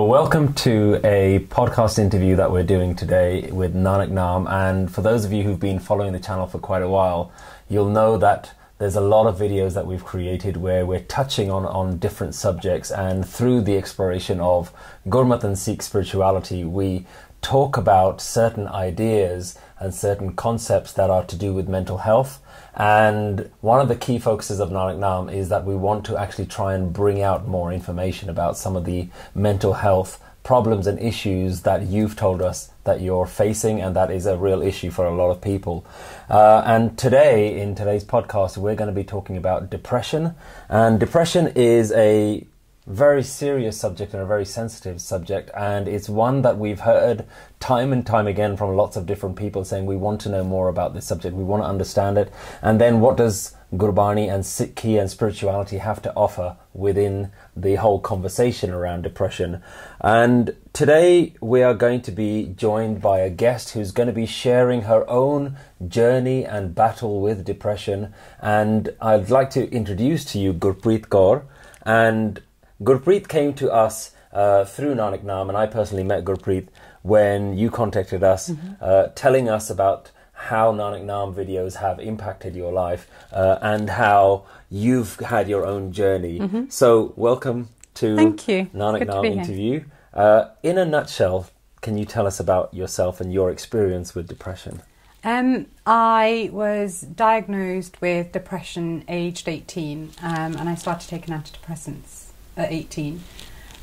Welcome to a podcast interview that we're doing today with Nanak Naam. And for those of you who've been following the channel for quite a while, you'll know that there's a lot of videos that we've created where we're touching on, on different subjects. And through the exploration of Gurmat and Sikh spirituality, we talk about certain ideas and certain concepts that are to do with mental health. And one of the key focuses of Nanak Naam is that we want to actually try and bring out more information about some of the mental health problems and issues that you've told us that you're facing, and that is a real issue for a lot of people. Uh, and today, in today's podcast, we're going to be talking about depression. And depression is a very serious subject and a very sensitive subject, and it's one that we've heard time and time again from lots of different people saying we want to know more about this subject, we want to understand it, and then what does Gurbani and Sikhi and spirituality have to offer within the whole conversation around depression. And today we are going to be joined by a guest who's going to be sharing her own journey and battle with depression. And I'd like to introduce to you Gurpreet Kaur. And Gurpreet came to us uh, through Nanak Naam, and I personally met Gurpreet when you contacted us, mm-hmm. uh, telling us about how Nanak Naam videos have impacted your life uh, and how you've had your own journey. Mm-hmm. So, welcome to Thank you. Nanak Naam interview. Uh, in a nutshell, can you tell us about yourself and your experience with depression? Um, I was diagnosed with depression aged 18 um, and I started taking antidepressants at 18.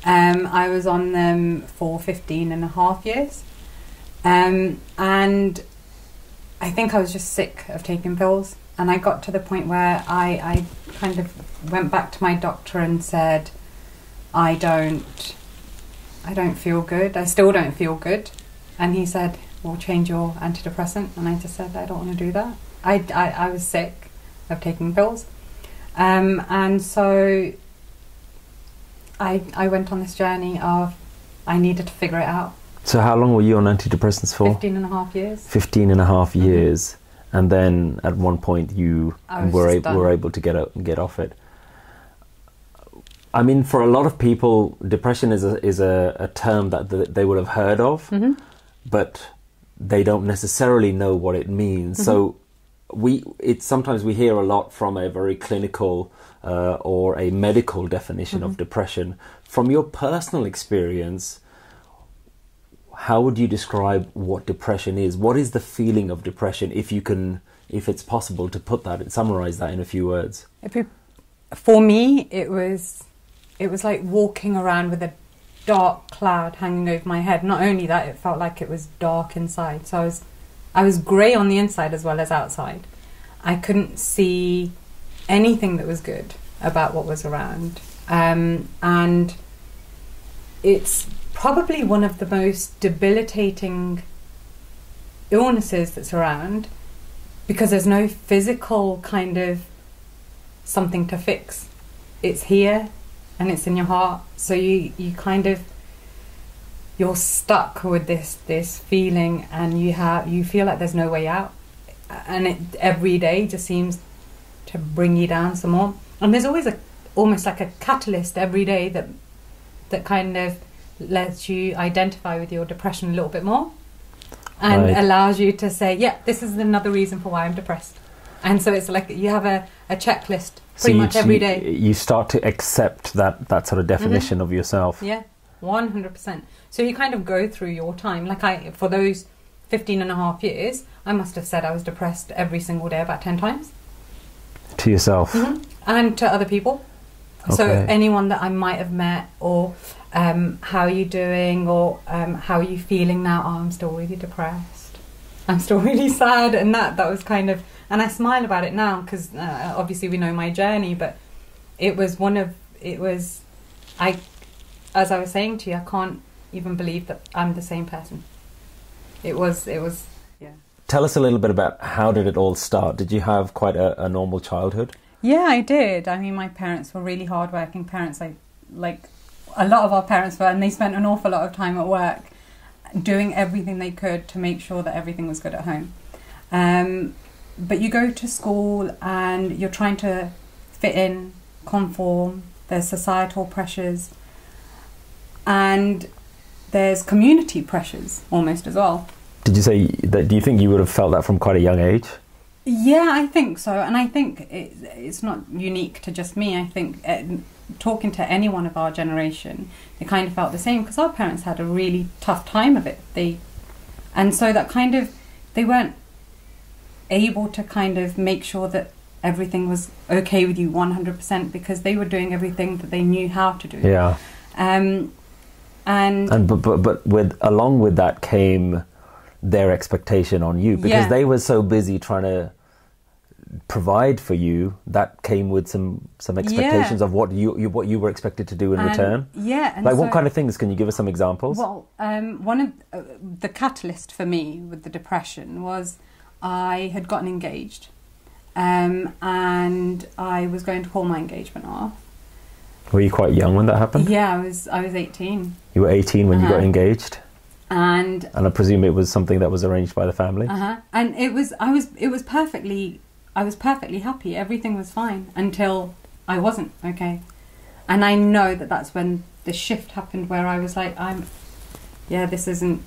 Um, I was on them for 15 and a half years. Um, and I think I was just sick of taking pills. And I got to the point where I, I kind of went back to my doctor and said, I don't, I don't feel good. I still don't feel good. And he said, we'll change your antidepressant. And I just said, I don't want to do that. I, I, I was sick of taking pills. Um, and so I, I went on this journey of I needed to figure it out. So how long were you on antidepressants for? 15 and a half years. 15 and a half mm-hmm. years. And then at one point you were, a- were able to get, a, get off it. I mean, for a lot of people, depression is a, is a, a term that they would have heard of, mm-hmm. but they don't necessarily know what it means. Mm-hmm. So we, it's sometimes we hear a lot from a very clinical uh, or a medical definition mm-hmm. of depression. From your personal experience, how would you describe what depression is? What is the feeling of depression, if you can, if it's possible to put that, summarize that in a few words? for me, it was, it was like walking around with a dark cloud hanging over my head. Not only that, it felt like it was dark inside. So I was, I was grey on the inside as well as outside. I couldn't see anything that was good about what was around, um, and it's probably one of the most debilitating illnesses that's around because there's no physical kind of something to fix. It's here and it's in your heart. So you, you kind of you're stuck with this this feeling and you have you feel like there's no way out. And it every day just seems to bring you down some more. And there's always a almost like a catalyst every day that that kind of lets you identify with your depression a little bit more and right. allows you to say, yeah, this is another reason for why I'm depressed. And so it's like you have a, a checklist pretty so much every day. You start to accept that, that sort of mm-hmm. definition mm-hmm. of yourself. Yeah, 100%. So you kind of go through your time. Like I, for those 15 and a half years, I must have said I was depressed every single day about 10 times. To yourself? Mm-hmm. And to other people. Okay. So anyone that I might have met or um, how are you doing or um, how are you feeling now oh, i'm still really depressed i'm still really sad and that that was kind of and i smile about it now because uh, obviously we know my journey but it was one of it was i as i was saying to you i can't even believe that i'm the same person it was it was tell us a little bit about how did it all start did you have quite a, a normal childhood yeah i did i mean my parents were really hardworking parents like like a lot of our parents were, and they spent an awful lot of time at work doing everything they could to make sure that everything was good at home. Um, but you go to school and you're trying to fit in, conform, there's societal pressures. and there's community pressures almost as well. Did you say that? Do you think you would have felt that from quite a young age? Yeah, I think so, and I think it, it's not unique to just me. I think uh, talking to anyone of our generation, they kind of felt the same because our parents had a really tough time of it. They, and so that kind of they weren't able to kind of make sure that everything was okay with you 100% because they were doing everything that they knew how to do. Yeah. Um, and And but but but with along with that came their expectation on you because Yeah. they were so busy trying to provide for you that came with some some expectations of what you, you what you were expected to do in and- return. Yeah. And Like so, what kind of things? Can you give us some examples? Well, um, one of uh, the catalyst for me with the depression was I had gotten engaged, um, and I was going to call my engagement off. Were you quite young when that happened? Yeah, I was. I was eighteen, You were 18 when you got Uh-huh. engaged, and and I presume it was something that was arranged by the family. uh-huh, and it was. I was. It was perfectly. I was perfectly happy. Everything was fine until I wasn't. Okay, and I know that that's when the shift happened, where I was like, I'm. Yeah, this isn't.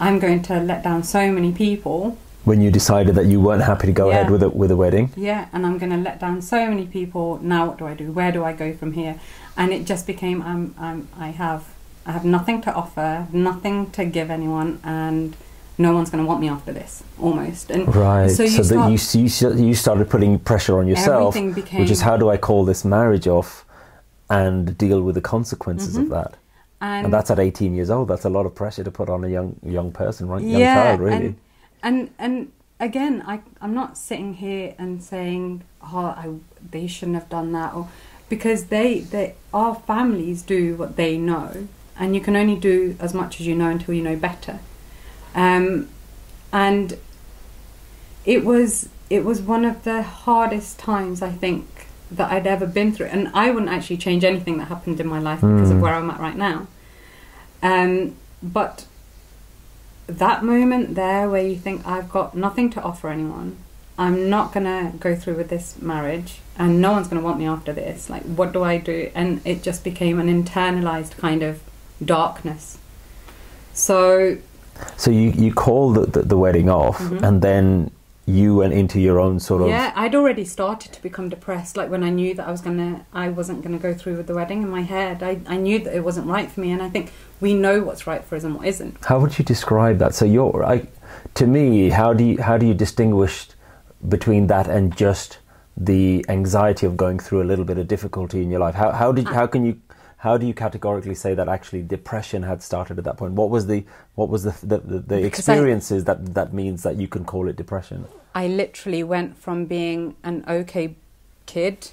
I'm going to let down so many people. When you decided that you weren't happy to go Yeah. ahead with a, with a wedding. Yeah, and I'm going to let down so many people. Now, what do I do? Where do I go from here? And it just became I'm, I'm I have I have nothing to offer, nothing to give anyone, and no one's going to want me after this. Almost, and Right. So So, you that you, you you started putting pressure on yourself, became which is how do I call this marriage off and deal with the consequences of Mhm. that. and, And, that's at 18 years old. That's a lot of pressure to put on a young young person, right? Young yeah, child, really. and, and and again, I I'm not sitting here and saying, oh, I, they shouldn't have done that, or because they they our families do what they know, and you can only do as much as you know until you know better. Um, and it was it was one of the hardest times I think that I'd ever been through, and I wouldn't actually change anything that happened in my life because of Mm. where I'm at right now. Um, but that moment there where you think I've got nothing to offer anyone, I'm not gonna go through with this marriage, and no one's gonna want me after this. Like, what do I do? And it just became an internalized kind of darkness. So So you, you called the, the, the wedding off, Mhm. and then you went into your own sort of. yeah, I'd already started to become depressed. Like when I knew that I was gonna, I wasn't gonna go through with the wedding in my head. I, I knew that it wasn't right for me, and I think we know what's right for us and what isn't. How would you describe that? So you're, I, to me, how do you how do you distinguish between that and just the anxiety of going through a little bit of difficulty in your life? How how did how can you how do you categorically say that actually depression had started at that point? What was the what was the the, the, the Because I- experiences that that means that you can call it depression? I literally went from being an okay kid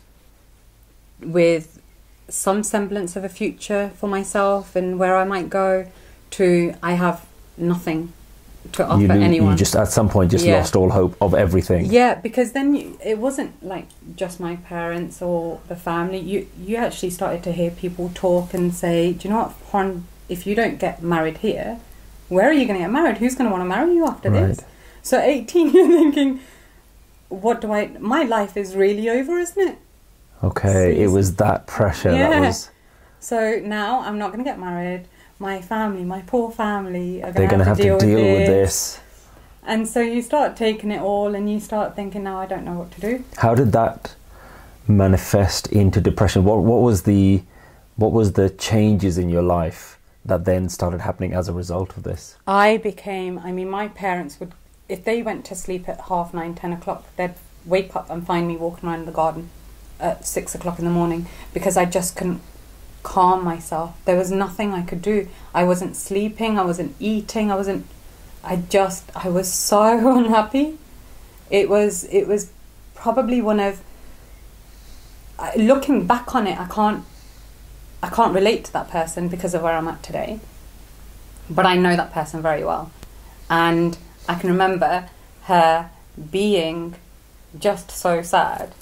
with some semblance of a future for myself and where I might go to I have nothing to offer you, anyone. you just at some point just Yeah. lost all hope of everything. yeah, because then you, it wasn't like just my parents or the family. You you actually started to hear people talk and say, "Do you know what, Juan? If you don't get married here, where are you going to get married? Who's going to want to marry you after this?" Right. So 18, you're thinking, what do I? My life is really over, isn't it? Okay, it was that pressure that was. So now I'm not going to get married. My family, my poor family, are going to have to deal with this. this. And so you start taking it all, and you start thinking, now I don't know what to do. How did that manifest into depression? What what was the what was the changes in your life that then started happening as a result of this? I became. I mean, my parents would, if they went to sleep at half nine, ten o'clock, they'd wake up and find me walking around the garden at six o'clock in the morning because I just couldn't calm myself. There was nothing I could do. I wasn't sleeping. I wasn't eating. I wasn't. I just. I was so unhappy. It was. It was probably one of. Looking back on it, I can't. I can't relate to that person because of where I'm at today. But I know that person very well, and I can remember her being just so sad.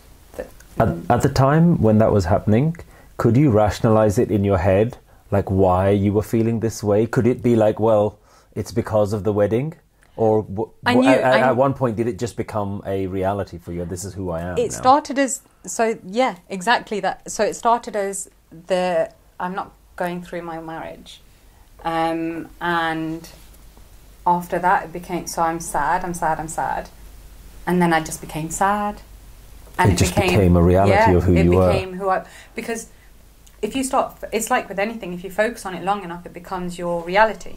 At, at the time when that was happening, could you rationalize it in your head, like why you were feeling this way? Could it be like, well, it's because of the wedding, or w- I knew- at, I- at one point did it just become a reality for you? This is who I am. it now? started as so yeah exactly that so it started as the i'm not going through my marriage, um, and after that it became so I'm sad, I'm sad, I'm sad, and then I just became sad, It just became a reality yeah, of who it you were. became who I because if you start, it's like with anything. If you focus on it long enough, it becomes your reality,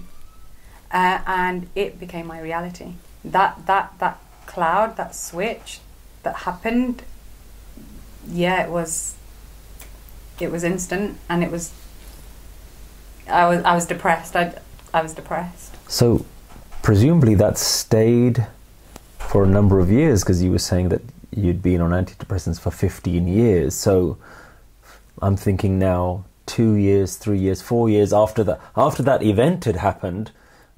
uh, and it became my reality. That that that cloud, that switch, that happened. Yeah, it was. It was instant, and it was. I was I was depressed. I I was depressed. So, presumably that stayed for a number of years because you were saying that you'd been on antidepressants for 15 years. So, I'm thinking now, two years, three years, four years after that, after that event had happened,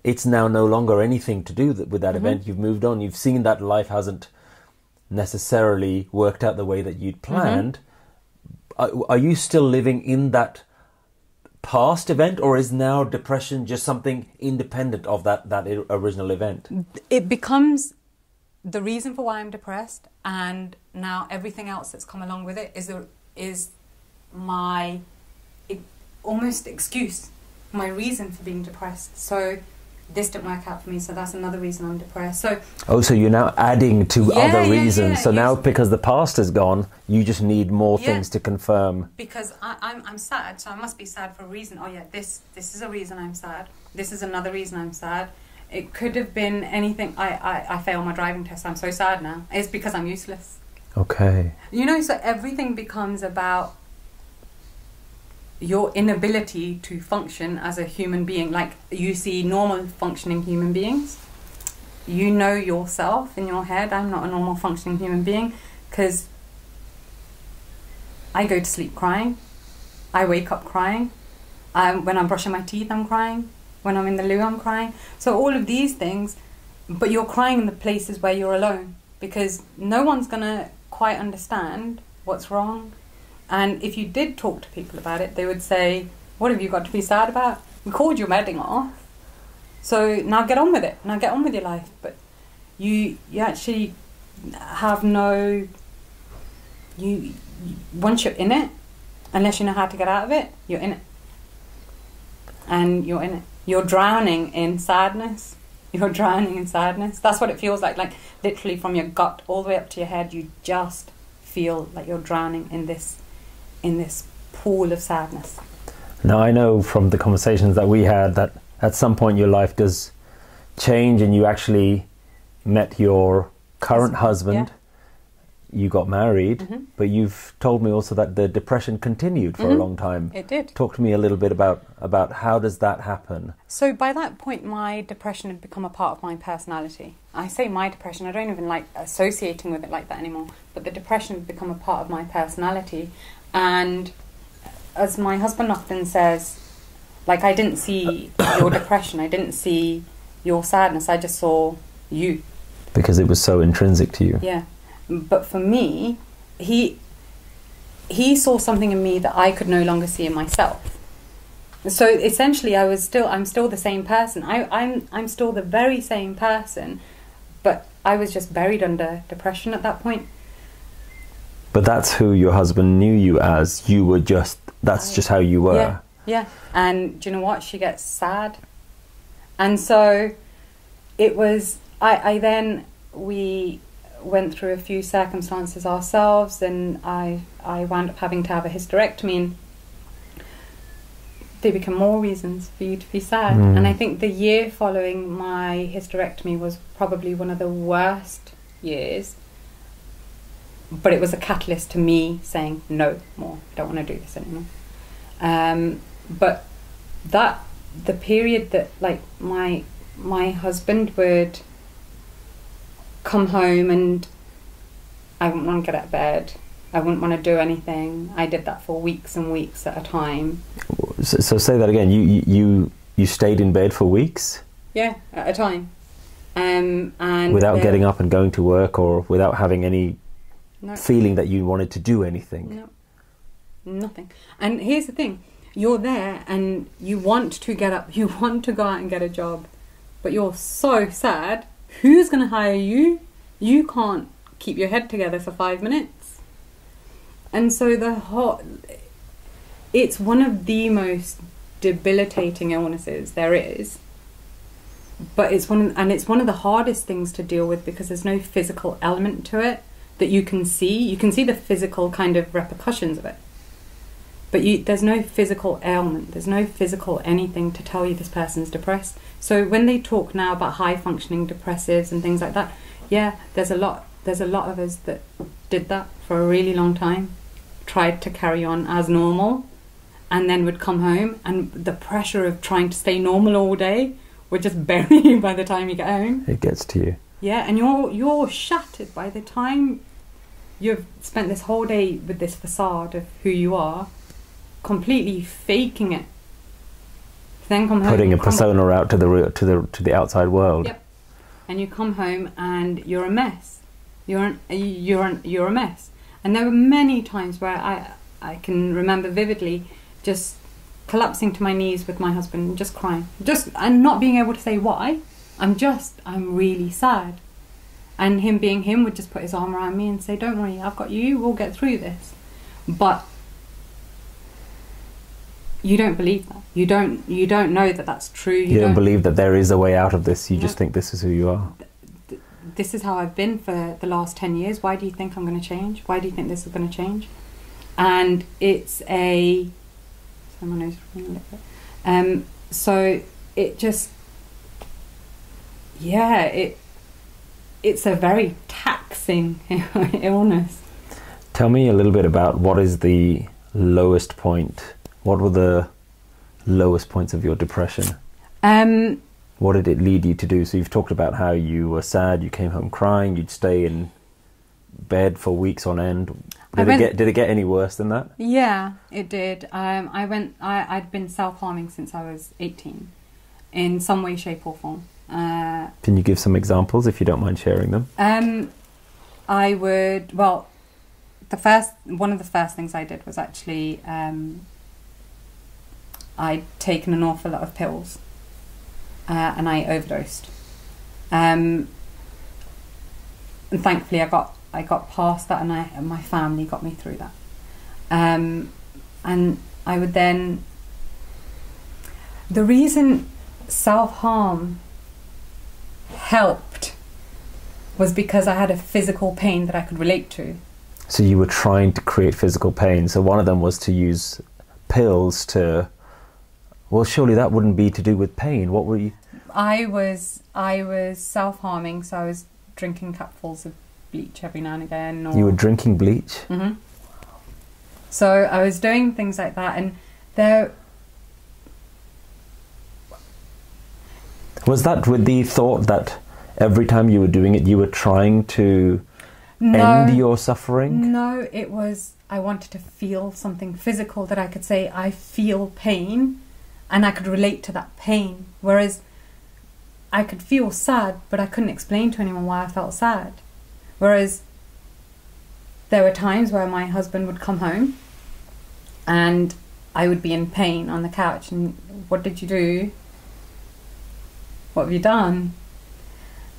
it's now no longer anything to do that, with that Mhm. event. You've moved on. You've seen that life hasn't necessarily worked out the way that you'd planned. Are, are you still living in that past event, or is now depression just something independent of that that original event? it becomes the reason for why I'm depressed, and now everything else that's come along with it is a, is my almost excuse, my reason for being depressed. So this didn't work out for me, so that's another reason I'm depressed. So Oh, so you're now adding to Yeah, other yeah, reasons. yeah, so now, because the past is gone, you just need more things to confirm. because I, I'm I'm sad, so I must be sad for a reason. Oh yeah, this this is a reason I'm sad. This is another reason I'm sad. It could have been anything. I, I, I failed my driving test. I'm so sad now. It's because I'm useless. Okay. You know, so everything becomes about your inability to function as a human being. Like you see normal functioning human beings. You know yourself in your head. I'm not a normal functioning human being because I go to sleep crying. I wake up crying. When I'm brushing my teeth, I'm crying. When I'm in the loo, I'm crying. So all of these things, but you're crying in the places where you're alone because no one's gonna quite understand what's wrong. And if you did talk to people about it, they would say, "What have you got to be sad about? We called your wedding off, so now get on with it. Now get on with your life." But you you actually have no you you- once you're in it, unless you know how to get out of it, you're in it, and you're in it. You're drowning in sadness. You're drowning in sadness. That's what it feels like. Like literally from your gut all the way up to your head, you just feel like you're drowning in this, in this pool of sadness. Now, I know from the conversations that we had that at some point your life does change and you actually met your current husband. Yeah. You got married, Mhm. but you've told me also that the depression continued for a Mhm. long time. It did. Talk to me a little bit about about how does that happen? So by that point, my depression had become a part of my personality. I say my depression, I don't even like associating with it like that anymore. But the depression had become a part of my personality. And as my husband often says, like, I didn't see your depression, I didn't see your sadness, I just saw you. Because it was so intrinsic to you. Yeah. But for me, he he saw something in me that I could no longer see in myself. So essentially, I was still I'm still the same person. I, I'm I'm still the very same person, but I was just buried under depression at that point. But that's who your husband knew you as. You were just that's just how you were. Yeah, yeah. And do you know what? She gets sad, and so it was. I I then we went through a few circumstances ourselves, and I I wound up having to have a hysterectomy. And there become more reasons for you to be sad. Mm. And I think the year following my hysterectomy was probably one of the worst years. But it was a catalyst to me saying no more. I don't want to do this anymore. Um, but that the period that like my my husband would come home and I wouldn't want to get out of bed. I wouldn't want to do anything. I did that for weeks and weeks at a time. So, so say that again. You you- you stayed in bed for weeks Yeah, at a time. Um, and without getting up and going to work, or without having any No. feeling that you wanted to do anything. No, nothing. And here's the thing: you're there, and you want to get up, you want to go out and get a job, but you're so sad. Who's going to hire you? You can't keep your head together for five minutes. And so the whole, it's one of the most debilitating illnesses there is. But it's one, and it's one of the hardest things to deal with because there's no physical element to it that you can see. You can see the physical kind of repercussions of it, but you, there's no physical ailment. There's no physical anything to tell you this person's depressed. So when they talk now about high functioning depressives and things like that, yeah, there's a lot. There's a lot of us that did that for a really long time, tried to carry on as normal, and then would come home and the pressure of trying to stay normal all day would just bury you by the time you get home. It gets to you. Yeah, and you're you're shattered by the time you've spent this whole day with this facade of who you are, completely faking it. Then come home, Putting a persona out to the to the to the outside world. Yep. and you come home and you're a mess. You're an, you're an, you're a mess. And there were many times where I I can remember vividly just collapsing to my knees with my husband and just crying, just and not being able to say why. I'm just I'm really sad. And him being him would just put his arm around me and say, "Don't worry, I've got you. We'll get through this." But you don't believe that. You don't. You don't know that that's true. You, don't, believe that there is a way out of this. You No. just think this is who you are. this is how I've been for the last 10 years. Why do you think I'm going to change? Why do you think this is going to change? And it's a. My nose a little bit. Um, so it just. Yeah, it. It's a very taxing illness. Tell me a little bit about what is the lowest point. What were the lowest points of your depression? Um, What did it lead you to do? So you've talked about how you were sad, you came home crying, you'd stay in bed for weeks on end. Did it get did it get any worse than that? Yeah, it did. Um, I went. I, I'd been self harming since I was eighteen, in some way, shape, or form. Uh, Can you give some examples if you don't mind sharing them? um, I would. Well, the first one of the first things I did was actually um, I'd taken an awful lot of pills, uh, and I overdosed. Um, and thankfully, I got I got past that, and I and my family got me through that. Um, and I would then. The reason self harm helped was because I had a physical pain that I could relate to. So you were trying to create physical pain. So one of them was to use pills to. Well, surely that wouldn't be to do with pain. What were you? I was I was self harming, so I was drinking cupfuls of bleach every now and again. Or, You were drinking bleach. hmm So I was doing things like that, and there Was that with the thought that every time you were doing it, you were trying to no end your suffering? no, it was I wanted to feel something physical that I could say I feel pain, and I could relate to that pain. Whereas I could feel sad, but I couldn't explain to anyone why I felt sad. Whereas there were times where my husband would come home and I would be in pain on the couch and what did you do? What have you done?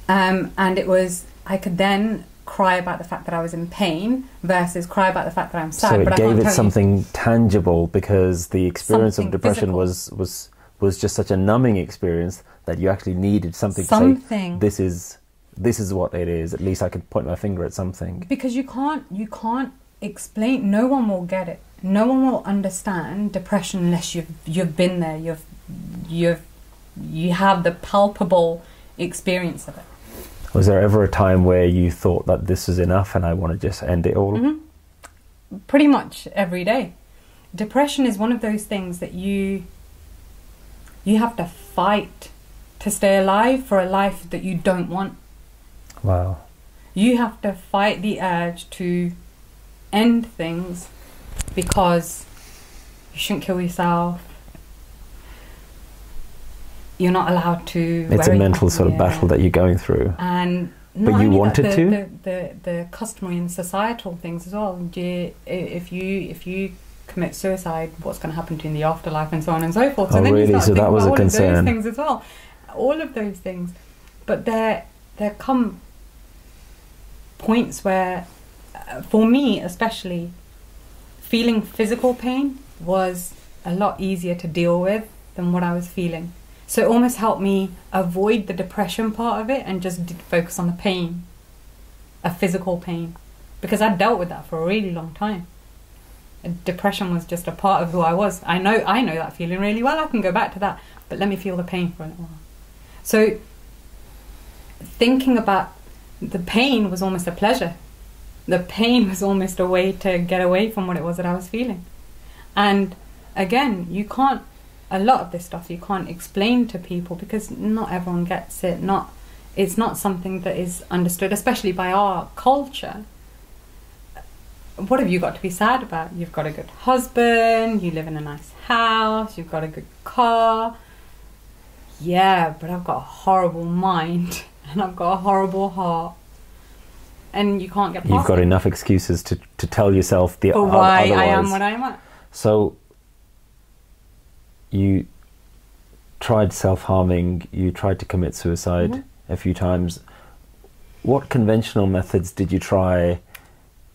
Um, and it was I could then cry about the fact that I was in pain versus cry about the fact that I'm sad. so it but I gave it tell you- something tangible because the experience Something of depression physical. was was was just such a numbing experience that you actually needed something, to something. say this is this is what it is. At least I could point my finger at something. because you can't you can't explain no one will get it no one will understand depression unless you've you've been there you've you've you have the palpable experience of it Was there ever a time where you thought that this is enough and I want to just end it all? Mhm. pretty much every day depression is one of those things that you you have to fight to stay alive for a life that you don't want Wow. you have to fight the urge to end things because you shouldn't kill yourself. You're not allowed to. It's a mental about- sort of yeah. battle that you're going through. And But you only that, wanted the, to? The, the, the customary and societal things as well. You, if you if you commit suicide, what's going to happen to you in the afterlife, and so on and so forth. So Oh, then really? you start So that was about a all concern. of those things as well. All of those things, but there there come points where, uh, for me especially, feeling physical pain was a lot easier to deal with than what I was feeling. So it almost helped me avoid the depression part of it and just focus on the pain, a physical pain, because I dealt with that for a really long time. Depression was just a part of who I was. I know I know that feeling really well. I can go back to that, but let me feel the pain for a little while. So thinking about the pain was almost a pleasure. The pain was almost a way to get away from what it was that I was feeling. And again, you can't a lot of this stuff you can't explain to people because not everyone gets it. Not it's not something that is understood, especially by our culture. What have you got to be sad about? You've got a good husband, you live in a nice house, you've got a good car. Yeah, but I've got a horrible mind and I've got a horrible heart. And you can't get past You've got it enough excuses to, to tell yourself the for o- why I am what I am at. So you tried self-harming, you tried to commit suicide Mhm. a few times. What conventional methods did you try?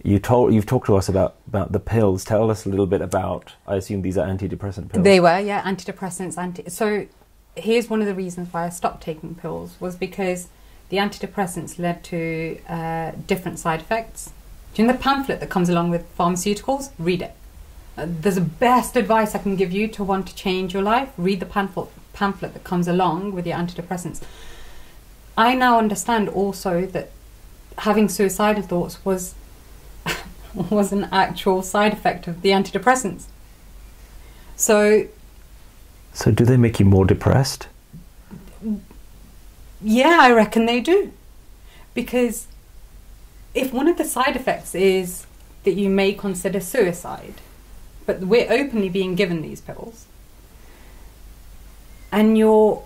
You told you've talked to us about about the pills. Tell us a little bit about. I assume these are antidepressant pills. They were, yeah, antidepressants. Anti- so here's one of the reasons why I stopped taking pills was because the antidepressants led to uh, different side effects. Do you know the pamphlet that comes along with pharmaceuticals? Read it. There's the best advice I can give you to want to change your life. Read the pamphlet, pamphlet that comes along with your antidepressants. I now understand also that having suicidal thoughts was was an actual side effect of the antidepressants. So so do they make you more depressed? Yeah, I reckon they do. Because if one of the side effects is that you may consider suicide, but we're openly being given these pills, and you're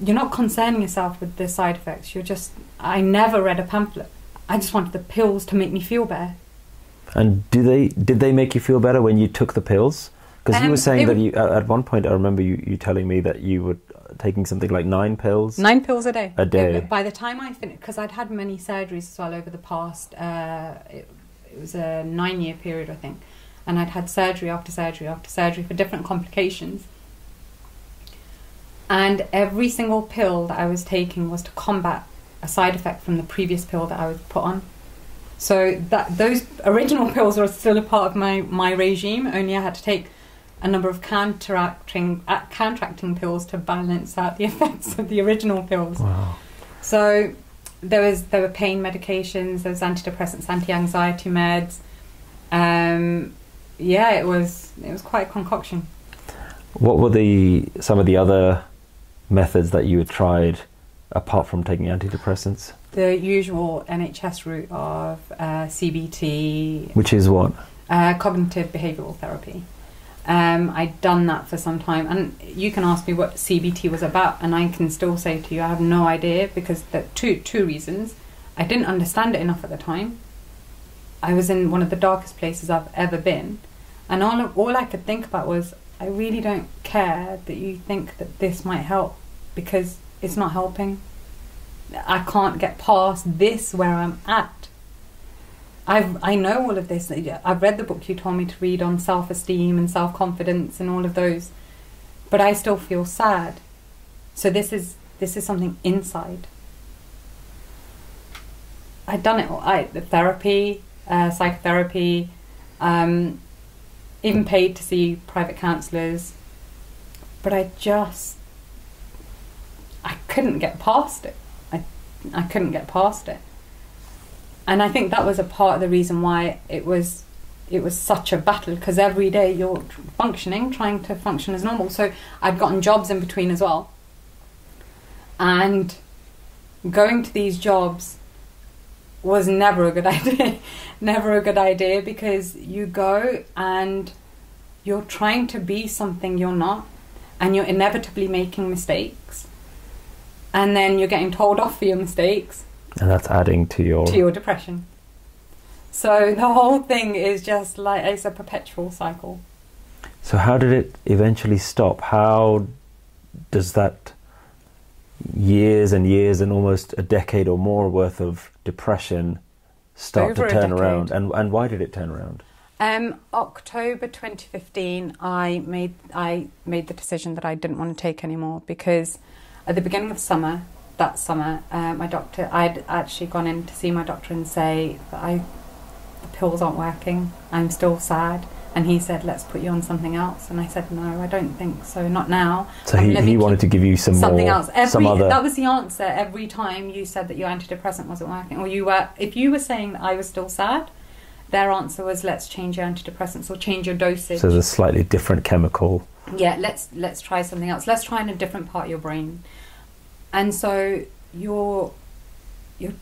you're not concerning yourself with the side effects. You're just I never read a pamphlet. I just wanted the pills to make me feel better. And do they did they make you feel better when you took the pills? Because you Um, were saying that you at one point I remember you, you telling me that you were taking something like nine pills. Nine pills a day. A day. By the time I finished, because I'd had many surgeries as well over the past, uh, it, it was a nine year period, I think. And I'd had surgery after surgery after surgery for different complications. And every single pill that I was taking was to combat a side effect from the previous pill that I was put on. So that those original pills were still a part of my, my regime, only I had to take a number of counteracting uh, counteracting pills to balance out the effects of the original pills. Wow. So there was there were pain medications, there was antidepressants, anti-anxiety meds. Um, yeah, it was it was quite a concoction. What were the some of the other methods that you had tried apart from taking antidepressants? The usual NHS route of uh, CBT, Which is what? uh, cognitive behavioural therapy. Um, I'd done that for some time, and you can ask me what CBT was about, and I can still say to you I have no idea because there two two reasons. I didn't understand it enough at the time. I was in one of the darkest places I've ever been, and all all I could think about was I really don't care that you think that this might help because it's not helping. I can't get past this where I'm at. I've I know all of this. I've read the book you told me to read on self esteem and self confidence and all of those, but I still feel sad. So this is this is something inside. I'd done it. all. I the therapy, uh, psychotherapy, um, even paid to see private counsellors, but I just I couldn't get past it. I I couldn't get past it and I think that was a part of the reason why it was it was such a battle because every day you're functioning, trying to function as normal. So I'd gotten jobs in between as well, and going to these jobs was never a good idea. Never a good idea because you go and you're trying to be something you're not, and you're inevitably making mistakes, and then you're getting told off for your mistakes And that's adding to your. to your depression. So the whole thing is just like it's a perpetual cycle. So how did it eventually stop? How does that years and years and almost a decade or more worth of depression start Over to turn around? And and why did it turn around? Um, October 2015, I made I made the decision that I didn't want to take anymore because at the beginning of summer, that summer, uh, my doctor, I'd actually gone in to see my doctor and say that I the pills aren't working. I'm still sad, and he said, "Let's put you on something else." And I said, "No, I don't think so. Not now." So he, he wanted to give you some something more, else. Every some other. that was the answer. Every time you said that your antidepressant wasn't working, or you were, if you were saying that I was still sad, their answer was, "Let's change your antidepressants or change your dosage." so there's a slightly different chemical. yeah, let's let's try something else. Let's try in a different part of your brain. And so you're you're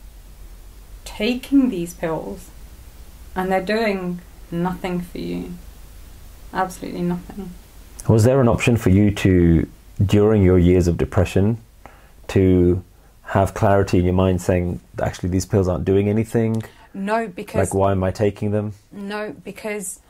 taking these pills, and they're doing nothing for you. Absolutely nothing. Was there an option for you to, during your years of depression, to have clarity in your mind saying, actually, these pills aren't doing anything? No, because Like, why am I taking them? No, because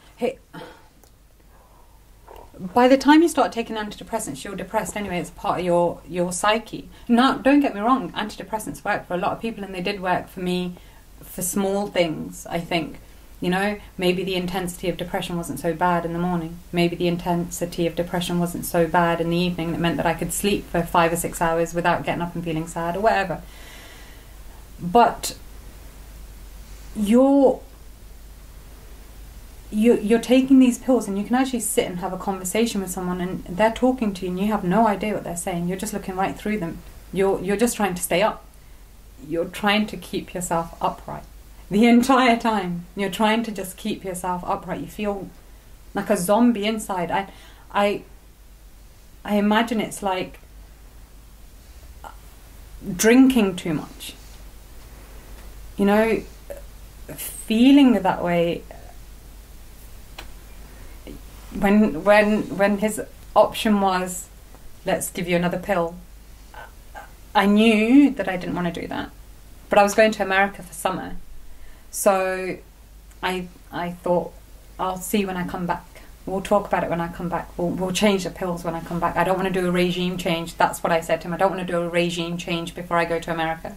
by the time you start taking antidepressants, you're depressed anyway. It's part of your your psyche. Now, don't get me wrong. Antidepressants work for a lot of people, and they did work for me for small things. I think, you know, maybe the intensity of depression wasn't so bad in the morning. Maybe the intensity of depression wasn't so bad in the evening. That meant that I could sleep for five or six hours without getting up and feeling sad or whatever. But you're you, you're taking these pills and you can actually sit and have a conversation with someone and they're talking to you and you have no idea what they're saying. You're just looking right through them. You're, you're just trying to stay up. You're trying to keep yourself upright the entire time. You're trying to just keep yourself upright. You feel like a zombie inside. I, I, I imagine it's like drinking too much. You know, feeling that way when when when his option was let's give you another pill i knew that i didn't want to do that but i was going to america for summer so i i thought i'll see when i come back we'll talk about it when i come back we'll, we'll change the pills when i come back i don't want to do a regime change that's what i said to him i don't want to do a regime change before i go to america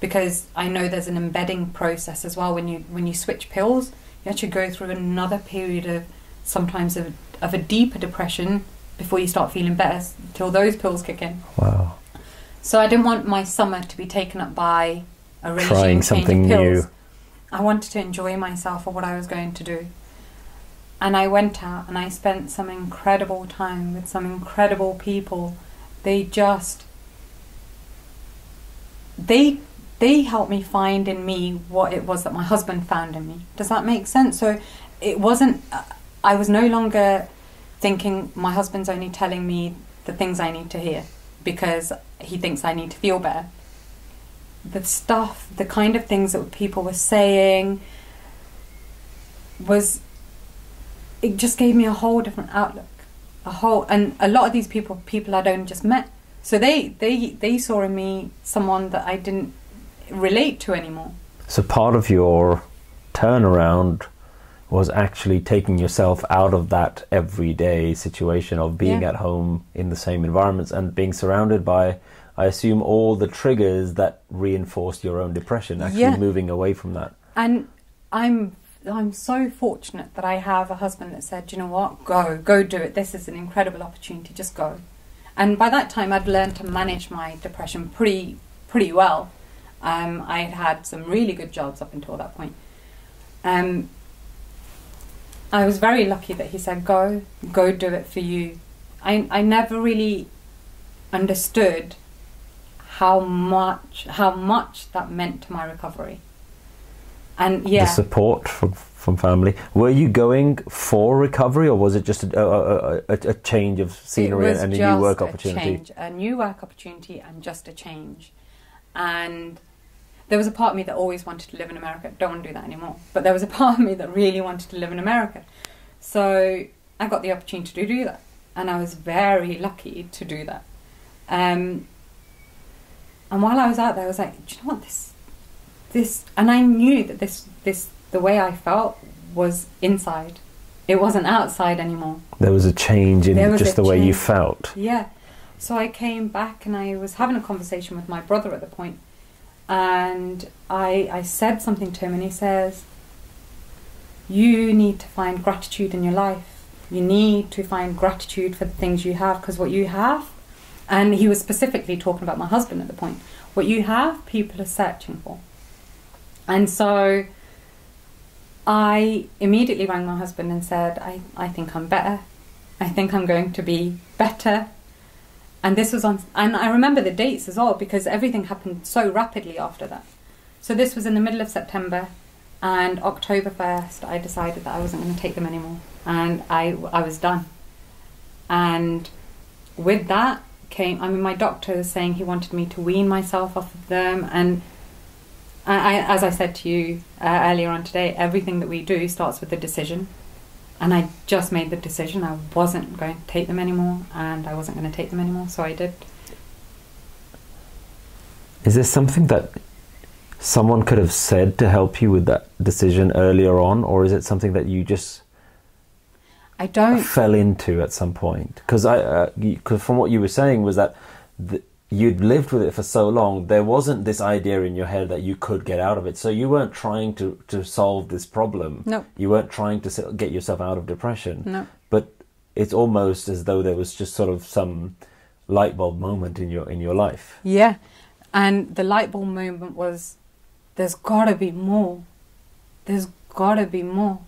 because i know there's an embedding process as well when you when you switch pills you actually go through another period of sometimes of, of a deeper depression before you start feeling better till those pills kick in. Wow. So I didn't want my summer to be taken up by a regime Trying change something of pills. new. I wanted to enjoy myself for what I was going to do. And I went out and I spent some incredible time with some incredible people. They just they they helped me find in me what it was that my husband found in me. Does that make sense? So it wasn't uh, I was no longer thinking my husband's only telling me the things I need to hear because he thinks I need to feel better. The stuff, the kind of things that people were saying was it just gave me a whole different outlook. A whole and a lot of these people people I'd only just met. So they they they saw in me someone that I didn't relate to anymore. So part of your turnaround was actually taking yourself out of that everyday situation of being Yeah. at home in the same environments and being surrounded by, I assume, all the triggers that reinforced your own depression. Actually, Yeah. moving away from that. And I'm I'm so fortunate that I have a husband that said, you know what, go, go do it. This is an incredible opportunity. Just go. And by that time, I'd learned to manage my depression pretty pretty well. Um, I had had some really good jobs up until that point. Um, I was very lucky that he said, "Go, go, do it for you." I I never really understood how much how much that meant to my recovery. And yeah, The support from from family. Were you going for recovery, or was it just a, a, a, a change of scenery and a new work a opportunity? change, a new work opportunity, and just a change. And there was a part of me that always wanted to live in America. Don't want to do that anymore. But there was a part of me that really wanted to live in America. So I got the opportunity to do that, and I was very lucky to do that. Um, and while I was out there, I was like, do you know what this, this, and I knew that this, this, the way I felt was inside. It wasn't outside anymore. There was a change in just the way you felt. Yeah. So I came back and I was having a conversation with my brother at the point, and I I said something to him, and he says, you need to find gratitude in your life. You need to find gratitude for the things you have because what you have, and he was specifically talking about my husband at the point, what you have, people are searching for. And so I immediately rang my husband and said, I, I think I'm better. I think I'm going to be better. And this was on, and I remember the dates as well because everything happened so rapidly after that. So this was in the middle of September, and October 1st, I decided that I wasn't going to take them anymore. And I, I was done. And with that came, I mean, my doctor was saying he wanted me to wean myself off of them. And I, as I said to you uh, earlier on today, everything that we do starts with a decision. And I just made the decision I wasn't going to take them anymore, and I wasn't going to take them anymore, so I did. Is there something that someone could have said to help you with that decision earlier on, or is it something that you just I don't. fell into at some point? Because I, uh, 'cause from what you were saying, was that th- you'd lived with it for so long, there wasn't this idea in your head that you could get out of it. So you weren't trying to to solve this problem. No. you weren't trying to get yourself out of depression. No. but it's almost as though there was just sort of some light bulb moment in your in your life. Yeah. And the light bulb moment was there's gotta be more. There's gotta be more.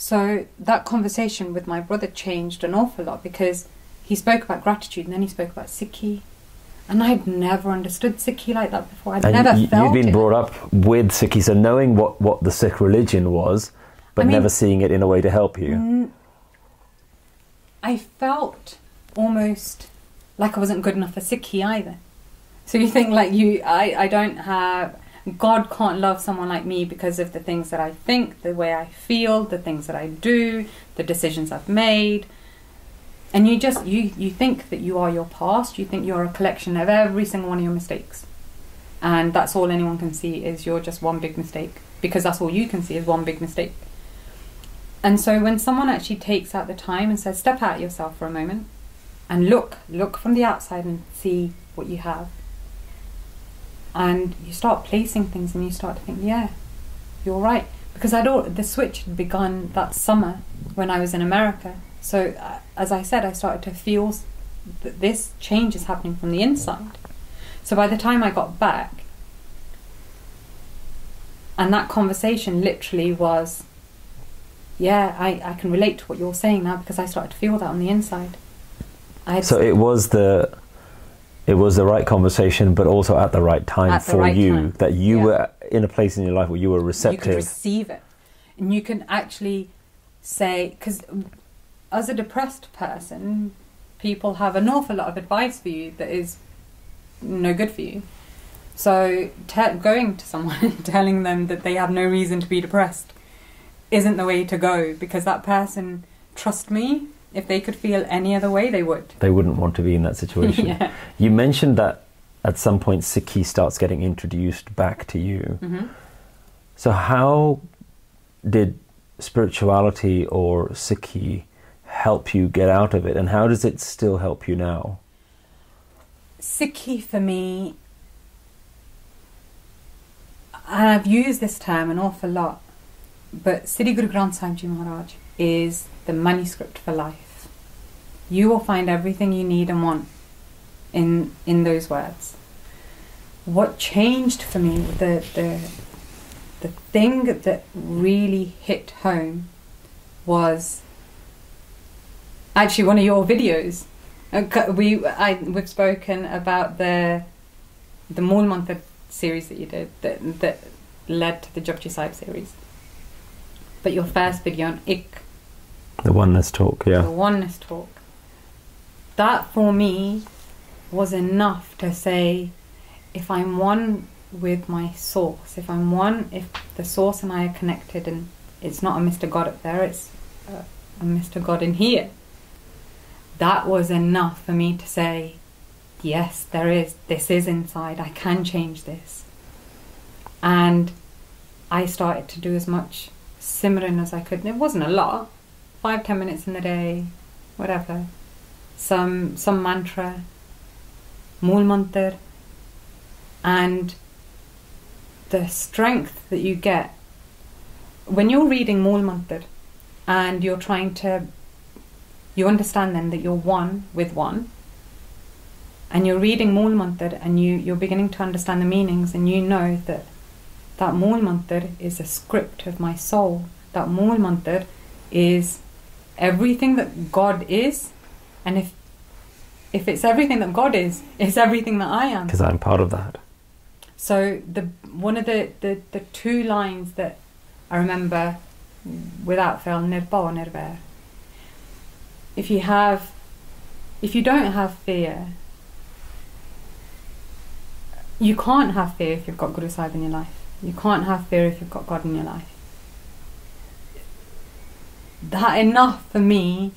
So that conversation with my brother changed an awful lot because he spoke about gratitude and then he spoke about Sikhi. And I'd never understood Sikhi like that before. I'd And never you, felt you'd been it. brought up with Sikhi, so knowing what, what the Sikh religion was, but I mean- never seeing it in a way to help you. Mm, I felt almost like I wasn't good enough for Sikhi either. So you think like you, I, I don't have, God can't love someone like me because of the things that I think, the way I feel, the things that I do, the decisions I've made. And you just, you, you think that you are your past, you think you're a collection of every single one of your mistakes. And that's all anyone can see is you're just one big mistake. Because that's all you can see is one big mistake. And so when someone actually takes out the time and says, step out yourself for a moment and look, look from the outside and see what you have. And you start placing things and you start to think, yeah, you're right. Because I'd all, the switch had begun that summer when I was in America. So uh, as I said, I started to feel that this change is happening from the inside. So by the time I got back, and that conversation literally was yeah, I, I can relate to what you're saying now because I started to feel that on the inside. I had So it was the it was the right conversation, but also at the right time the for right you. time. That you Yeah. were in a place in your life where you were receptive. you could receive it, and you can actually say because as a depressed person, people have an awful lot of advice for you that is no good for you. So te- going to someone and telling them that they have no reason to be depressed isn't the way to go because that person, trust me, if they could feel any other way, they would. they wouldn't want to be in that situation. yeah. You mentioned that at some point Sikhi starts getting introduced back to you. hmm So how did spirituality or Sikhi help you get out of it, and how does it still help you now? Sikhi for me, and I've used this term an awful lot, but Sri Guru Granth Sahib Ji Maharaj is the manuscript for life. You will find everything you need and want in in those words. What changed for me, the the the thing that really hit home was actually one of your videos. Uh, We I we've spoken about the the Mantra series that you did that that led to the Japji Sahib series. But your first video on Ik, The oneness talk, yeah. the oneness talk, that for me was enough to say, if I'm one with my source, if I'm one, if the source and I are connected, and it's not a Mr. God up there, it's a, Mr. God in here. That was enough for me to say, yes, there is, this is inside, I can change this. And I started to do as much simran as I could. And it wasn't a lot, five, ten minutes in the day, whatever. Some some mantra, Mool Mantar, and the strength that you get when you're reading Mool Mantar and you're trying to, you understand then that you're one with one, and you're reading Mool Mantar and you, you're beginning to understand the meanings, and you know that that Mool Mantar is a script of my soul. That Mool Mantar is everything that God is, and if if it's everything that God is, it's everything that I am. Because I'm part of that. So the one of the, the, the two lines that I remember without fail, nirbhau or nirvair. If you have, if you don't have fear, you can't have fear if you've got Guru Sahib in your life. You can't have fear if you've got God in your life. That enough for me.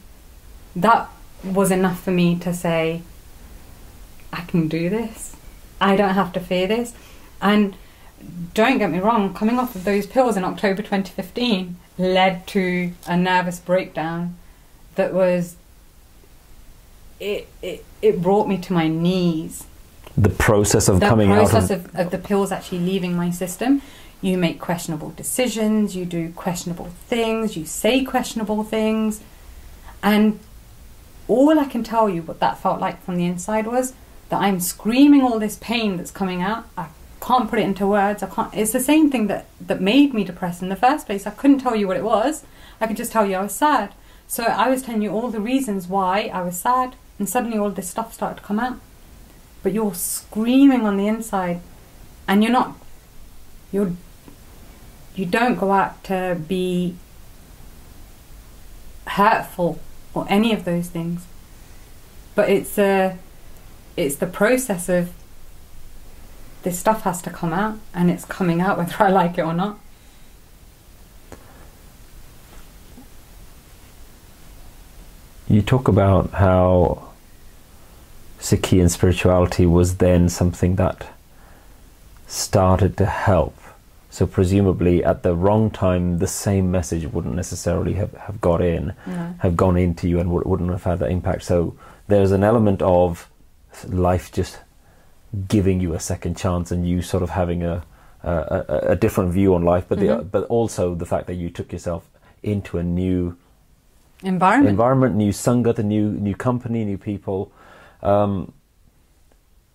That was enough for me to say, I can do this. I don't have to fear this. And don't get me wrong, coming off of those pills in October 2015 led to a nervous breakdown that was. It, it, it brought me to my knees. The process of The coming process out of, of, of the pills actually leaving my system. You make questionable decisions, you do questionable things, you say questionable things. And all I can tell you what that felt like from the inside was that I'm screaming all this pain that's coming out. I can't put it into words. I can't. It's the same thing that that made me depressed in the first place. I couldn't tell you what it was. I could just tell you I was sad. So I was telling you all the reasons why I was sad, and suddenly all this stuff started to come out. But you're screaming on the inside, and you're not. You're. You don't go out to be hurtful or any of those things. But it's a, it's the process of this stuff has to come out, and it's coming out whether I like it or not. you talk about how Sikhi and spirituality was then something that started to help. So presumably at the wrong time, the same message wouldn't necessarily have, have got in, No. have gone into you and would, wouldn't have had that impact. So there's an element of life just giving you a second chance and you sort of having a, a, a, a different view on life, but, the, Mhm. but also the fact that you took yourself into a new Environment. environment, new sangat, a new new company, new people. Um,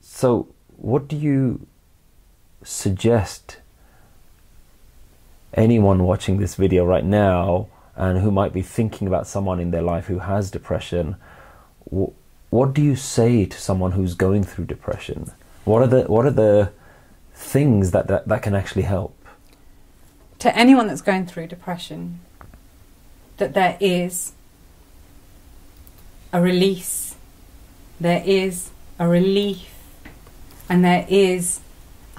so, what do you suggest anyone watching this video right now and who might be thinking about someone in their life who has depression? wh- What do you say to someone who's going through depression? What are the what are the things that, that, that can actually help? to anyone that's going through depression that there is a release, there is a relief, and there is,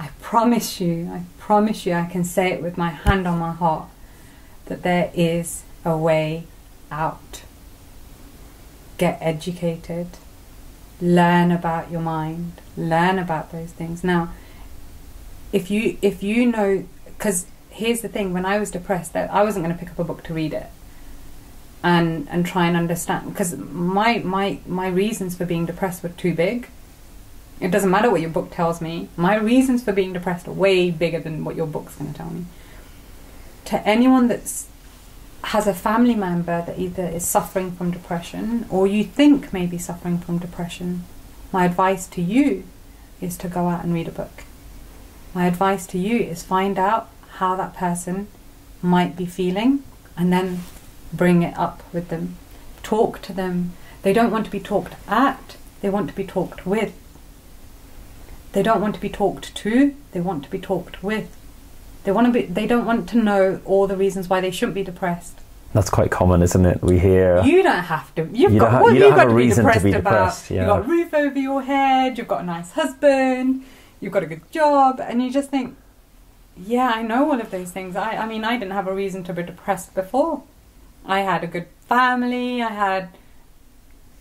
I promise you, I promise you, I can say it with my hand on my heart, that there is a way out. Get educated, learn about your mind, learn about those things. Now, if you if you know because here's the thing when i was depressed that i wasn't going to pick up a book to read it and and try and understand because my my my reasons for being depressed were too big it doesn't matter what your book tells me my reasons for being depressed are way bigger than what your book's going to tell me to anyone that's has a family member that either is suffering from depression or you think may be suffering from depression my advice to you is to go out and read a book my advice to you is find out how that person might be feeling and then bring it up with them. Talk to them. They don't want to be talked at, they want to be talked with. They don't want to be talked to, they want to be talked with. They want to be they don't want to know all the reasons why they shouldn't be depressed. That's quite common, isn't it? We hear You don't have to. You've You got what you have got a to be reason to depressed be about. depressed, yeah. You've got a roof over your head. You've got a nice husband. You've got a good job, and you just think, yeah, I know all of those things. I, I mean, I didn't have a reason to be depressed before. I had a good family. I had,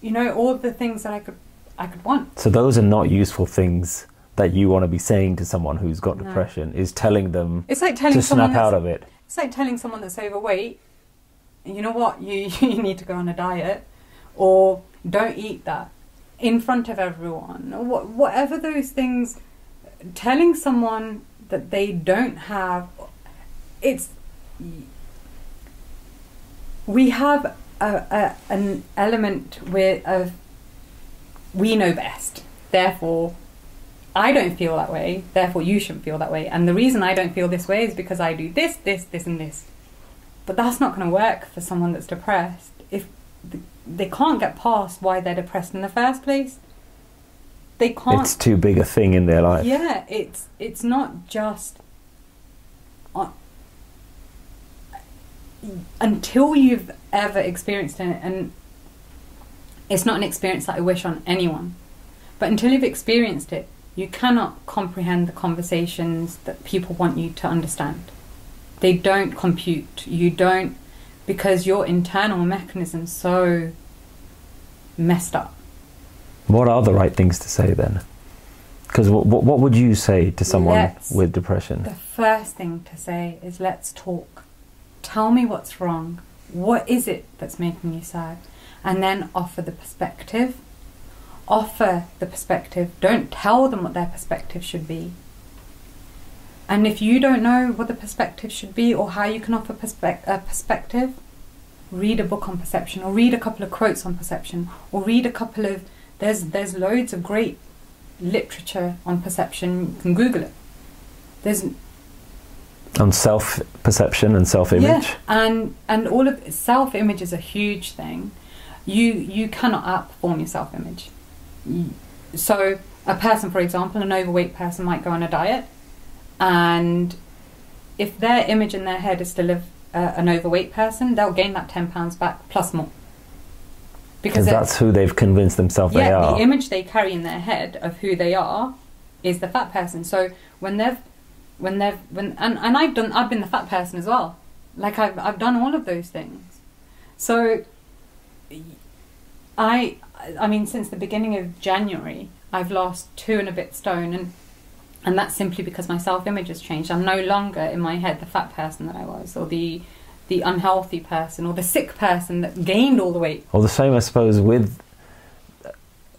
you know, all the things that I could, I could want. So those are not useful things that you want to be saying to someone who's got No. depression. Is telling them It's like telling to snap out of it. It's like telling someone that's overweight, you know what, you, you need to go on a diet, or don't eat that in front of everyone, or what, whatever those things. Telling someone that they don't have, it's we have a, a, an element with of we know best. Therefore, I don't feel that way. Therefore, you shouldn't feel that way. And the reason I don't feel this way is because I do this, this, this, and this. But that's not going to work for someone that's depressed if they can't get past why they're depressed in the first place. They can't. It's too big a thing in their life. Yeah, it's it's not just on, until you've ever experienced it, and it's not an experience that I wish on anyone. But until you've experienced it, you cannot comprehend the conversations that people want you to understand. They don't compute. You don't because your internal mechanism's so messed up. What are the right things to say then? Because what, what, what would you say to someone Let's- with depression? The first thing to say is let's talk. Tell me what's wrong. What is it that's making you sad? And then offer the perspective. Offer the perspective. Don't tell them what their perspective should be. And if you don't know what the perspective should be or how you can offer perspe- a perspective, read a book on perception or read a couple of quotes on perception or read a couple of there's there's loads of great literature on perception. You can Google it. There's On self perception and self image? yeah, and and all of self image is a huge thing. You you cannot outperform your self image. So a person, for example, an overweight person might go on a diet, and if their image in their head is to live uh, an overweight person, they'll gain that ten pounds back plus more. Because that's who they've convinced themselves they yeah, are. the image they carry in their head of who they are is the fat person. So when they've when they've when and, and I've done I've been the fat person as well. Like I've I've done all of those things. So I I mean since the beginning of January I've lost two and a bit stone and and that's simply because my self image has changed. I'm no longer in my head the fat person that I was or the the unhealthy person or the sick person that gained all the weight. Or the same, I suppose, with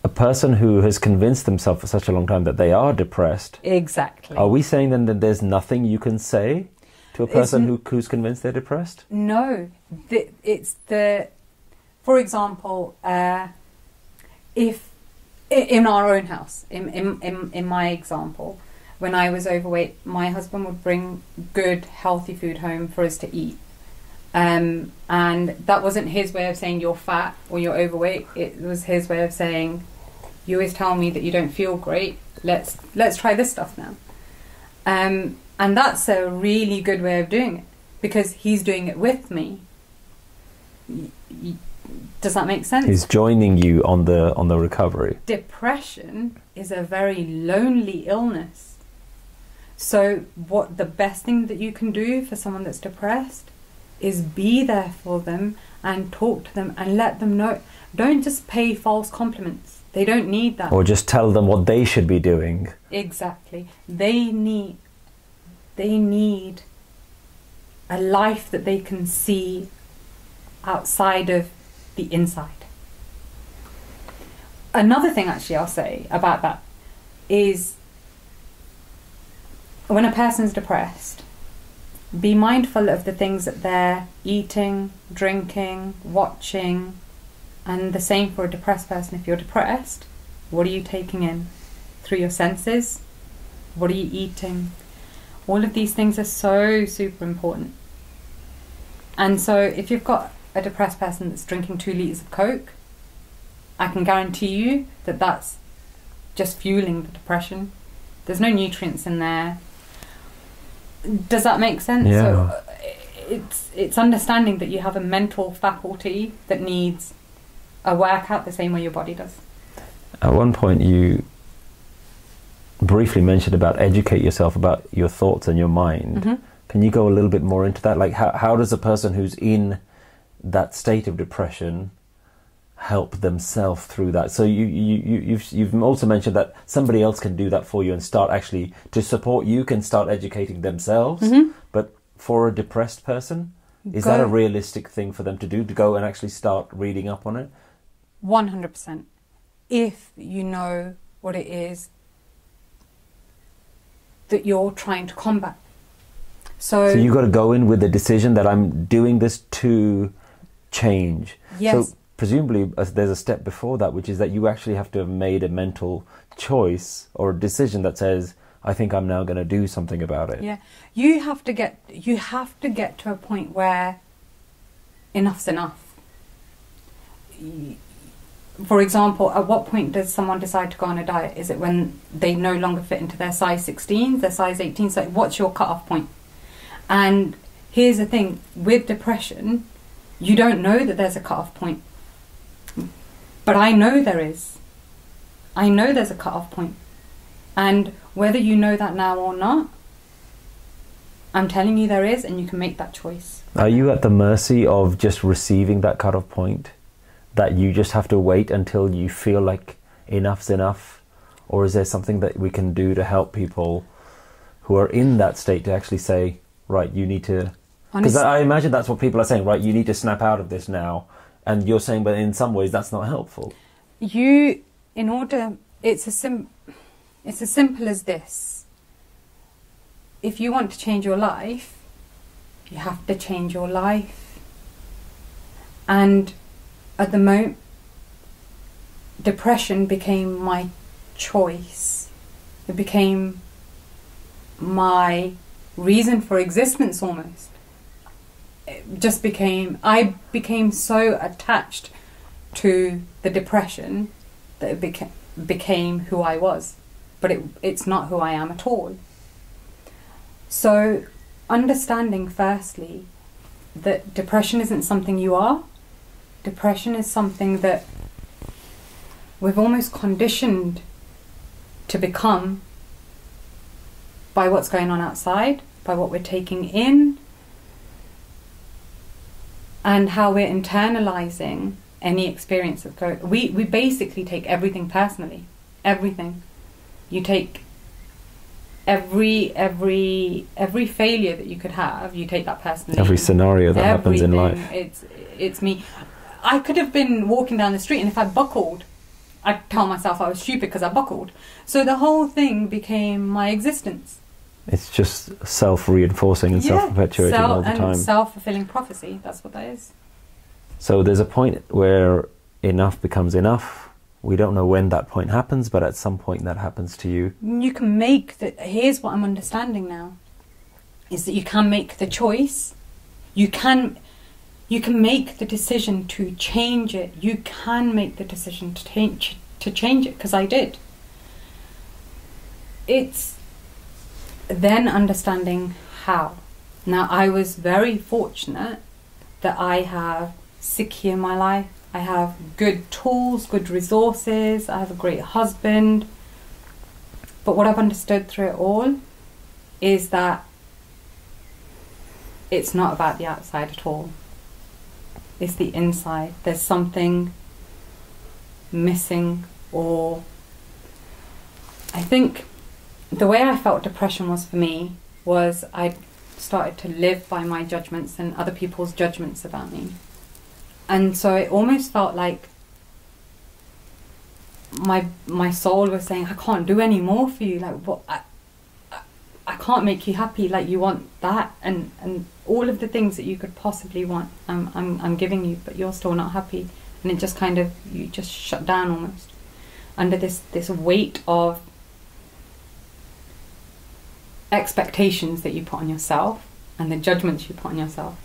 a person who has convinced themselves for such a long time that they are depressed. Exactly. Are we saying then that there's nothing you can say to a person who, who's convinced they're depressed? No, the, it's the, for example, uh, if in our own house, in, in, in, my example, when I was overweight, my husband would bring good, healthy food home for us to eat. Um, and that wasn't his way of saying you're fat or you're overweight. It was his way of saying, you always tell me that you don't feel great. Let's let's try this stuff now. Um, and that's a really good way of doing it because he's doing it with me. Does that make sense? He's joining you on the on the recovery. Depression is a very lonely illness. So, what the best thing that you can do for someone that's depressed is be there for them and talk to them and let them know. Don't just pay false compliments. They don't need that. Or just tell them what they should be doing. Exactly. They need they need a life that they can see outside of the inside. Another thing actually I'll say about that is when a person's depressed, be mindful of the things that they're eating, drinking, watching, and the same for a depressed person. If you're depressed, what are you taking in? Through your senses? What are you eating? All of these things are so super important. And so, if you've got a depressed person that's drinking two litres of Coke, I can guarantee you that that's just fueling the depression. There's no nutrients in there. Does that make sense? Yeah. So, uh, it's it's understanding that you have a mental faculty that needs a workout the same way your body does. At one point, you briefly mentioned about educate yourself about your thoughts and your mind. Mhm. Can you go a little bit more into that? Like, how, how does a person who's in that state of depression help themselves through that? So you, you, you, you've, you've also mentioned that somebody else can do that for you and start actually to support you can start educating themselves. Mhm. But for a depressed person, is that a realistic thing for them to do to go and actually start reading up on it? 100%. If you know what it is that you're trying to combat. So, So you got to go in with the decision that I'm doing this to change. Yes. So presumably uh, there's a step before that, which is that you actually have to have made a mental choice or a decision that says, "I think I'm now going to do something about it." Yeah, you have to get you have to get to a point where enough's enough. For example, at what point does someone decide to go on a diet? Is it when they no longer fit into their size 16s, their size 18s? Like, what's your cut-off point? And here's the thing: with depression, you don't know that there's a cut-off point, but I know there is. I know there's a cut-off point, and whether you know that now or not, I'm telling you there is, and you can make that choice. Are you at the mercy of just receiving that cutoff point? That you just have to wait until you feel like enough's enough? Or is there something that we can do to help people who are in that state to actually say, right, you need to. Because I imagine that's what people are saying, right? You need to snap out of this now. And you're saying, but in some ways, that's not helpful. you, in order, it's a sim, it's as simple as this. If you want to change your life, you have to change your life. And at the moment, depression became my choice. It became my reason for existence almost. Just became, I became so attached to the depression that it beca- became who I was. But it, it's not who I am at all. So, understanding firstly that depression isn't something you are, depression is something that we've almost conditioned to become by what's going on outside, by what we're taking in, and how we're internalizing any experience of go we we basically take everything personally. Everything. You take every every every failure that you could have you take that personally. Every scenario that happens in life. it's it's me. I could have been walking down the street and if i buckled i'd tell myself i was stupid because i buckled. So the whole thing became my existence It's just self reinforcing and self perpetuating self- all the time. self-fulfilling prophecy that's what that is So there's a point where enough becomes enough. We don't know when that point happens, but at some point that happens to you. you can make the here's what i'm understanding now is that you can make the choice you can you can make the decision to change it you can make the decision to change to change it because i did it's then understanding how now i was very fortunate that i have Sikhi in my life i have good tools good resources i have a great husband but what I've understood through it all is that it's not about the outside at all. It's the inside. There's something missing, or I think the way I felt depression was for me was I started to live by my judgments and other people's judgments about me. And so it almost felt like my my soul was saying I can't do any more for you. Like what I, I, I can't make you happy. Like you want that and and all of the things that you could possibly want I'm I'm I'm giving you but you're still not happy. And it just kind of you just shut down almost under this this weight of expectations that you put on yourself and the judgments you put on yourself